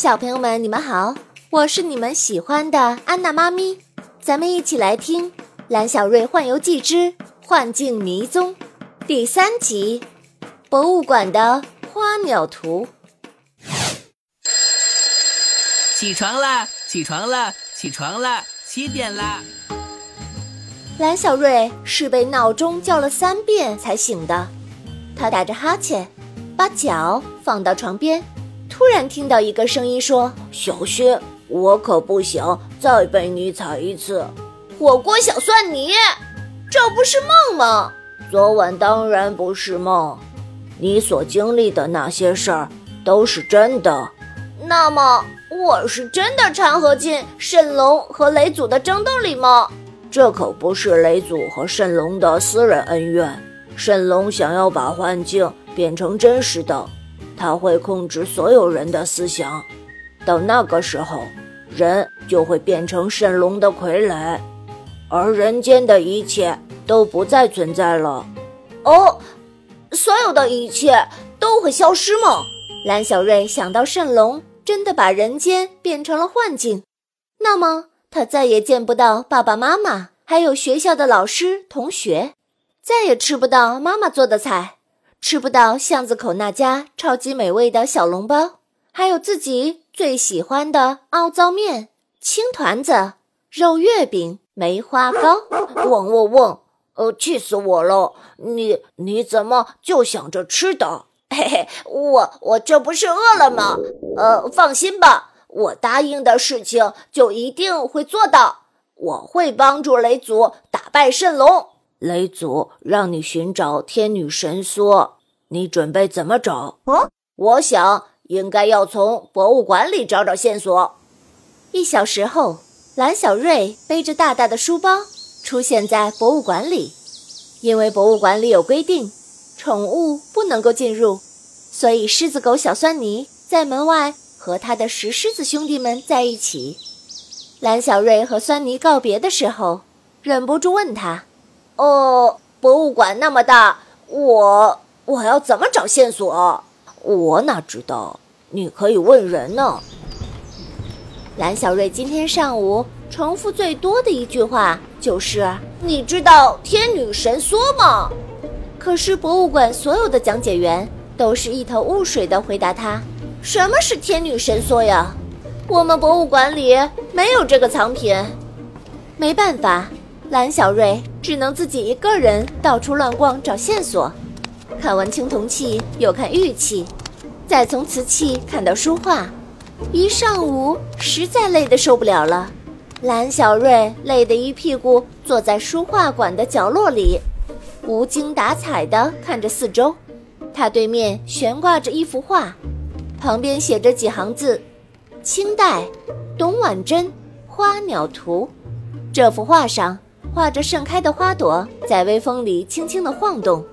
小朋友们，你们好，我是你们喜欢的安娜妈咪，咱们一起来听《蓝小瑞幻游记之幻境迷踪》第三集《博物馆的花鸟图》。起床啦！起床啦！起床啦！七点啦！蓝小瑞是被闹钟叫了三遍才醒的，他打着哈欠，把脚放到床边。突然听到一个声音说：“小心，我可不想再被你踩一次。”火锅小蒜泥，这不是梦吗？昨晚当然不是梦，你所经历的那些事儿都是真的。那么，我是真的掺和进圣龙和雷祖的争斗里吗？这可不是雷祖和圣龙的私人恩怨。圣龙想要把幻境变成真实的。他会控制所有人的思想，到那个时候，人就会变成神龙的傀儡，而人间的一切都不再存在了。哦，所有的一切都会消失吗？蓝小瑞想到圣龙真的把人间变成了幻境，那么他再也见不到爸爸妈妈，还有学校的老师同学，再也吃不到妈妈做的菜。吃不到巷子口那家超级美味的小笼包，还有自己最喜欢的凹糟面、青团子、肉月饼、梅花糕。嗡嗡嗡！呃，气死我了！你你怎么就想着吃的？嘿嘿，我我这不是饿了吗？呃，放心吧，我答应的事情就一定会做到。我会帮助雷祖打败圣龙。雷祖让你寻找天女神梭，你准备怎么找？哦，我想应该要从博物馆里找找线索。一小时后，蓝小瑞背着大大的书包出现在博物馆里。因为博物馆里有规定，宠物不能够进入，所以狮子狗小酸泥在门外和他的石狮子兄弟们在一起。蓝小瑞和酸泥告别的时候，忍不住问他。哦，博物馆那么大，我我要怎么找线索？我哪知道？你可以问人呢。蓝小瑞今天上午重复最多的一句话就是：“你知道天女神梭吗？”可是博物馆所有的讲解员都是一头雾水的回答他：“什么是天女神梭呀？我们博物馆里没有这个藏品。”没办法。蓝小瑞只能自己一个人到处乱逛找线索，看完青铜器，又看玉器，再从瓷器看到书画，一上午实在累得受不了了。蓝小瑞累得一屁股坐在书画馆的角落里，无精打采地看着四周。他对面悬挂着一幅画，旁边写着几行字：“清代，董婉珍《花鸟图》。”这幅画上。画着盛开的花朵在微风里轻轻地晃动，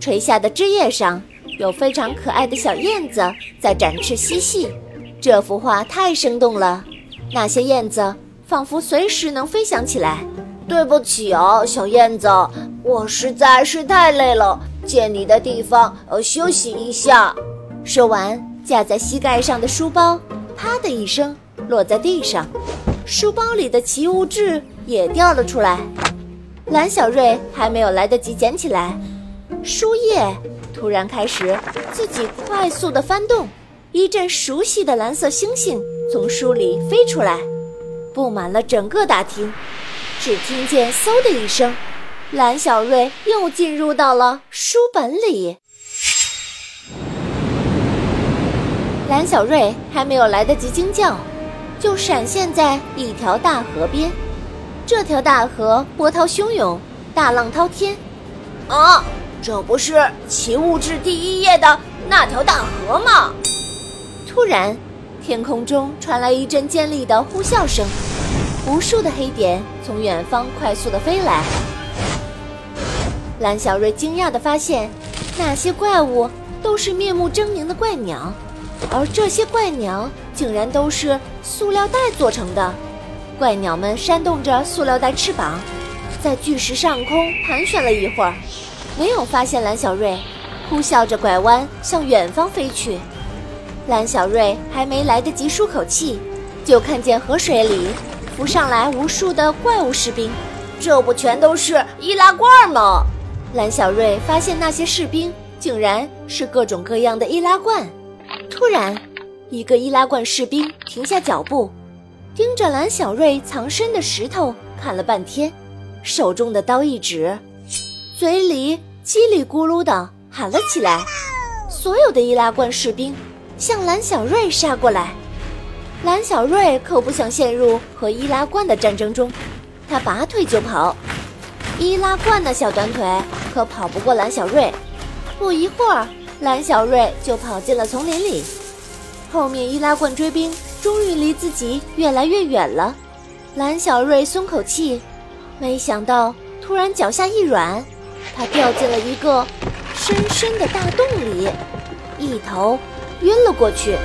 垂下的枝叶上有非常可爱的小燕子在展翅嬉戏。这幅画太生动了，那些燕子仿佛随时能飞翔起来。对不起哦，小燕子，我实在是太累了，借你的地方呃休息一下。说完，架在膝盖上的书包啪的一声落在地上，书包里的奇物志。也掉了出来，蓝小瑞还没有来得及捡起来，书页突然开始自己快速的翻动，一阵熟悉的蓝色星星从书里飞出来，布满了整个大厅。只听见嗖的一声，蓝小瑞又进入到了书本里。蓝小瑞还没有来得及惊叫，就闪现在一条大河边。这条大河波涛汹涌，大浪滔天，啊，这不是《奇物志》第一页的那条大河吗？突然，天空中传来一阵尖利的呼啸声，无数的黑点从远方快速的飞来。蓝小瑞惊讶的发现，那些怪物都是面目狰狞的怪鸟，而这些怪鸟竟然都是塑料袋做成的。怪鸟们扇动着塑料袋翅膀，在巨石上空盘旋了一会儿，没有发现蓝小瑞，呼啸着拐弯向远方飞去。蓝小瑞还没来得及舒口气，就看见河水里浮上来无数的怪物士兵。这不全都是易拉罐吗？蓝小瑞发现那些士兵竟然是各种各样的易拉罐。突然，一个易拉罐士兵停下脚步，盯着蓝小瑞藏身的石头看了半天，手中的刀一指，嘴里叽里咕噜的喊了起来。所有的易拉罐士兵向蓝小瑞杀过来。蓝小瑞可不想陷入和易拉罐的战争中，他拔腿就跑。易拉罐的小短腿可跑不过蓝小瑞。不一会儿，蓝小瑞就跑进了丛林里。后面易拉罐追兵终于离自己越来越远了。蓝小瑞松口气，没想到突然脚下一软，他掉进了一个深深的大洞里，一头晕了过去。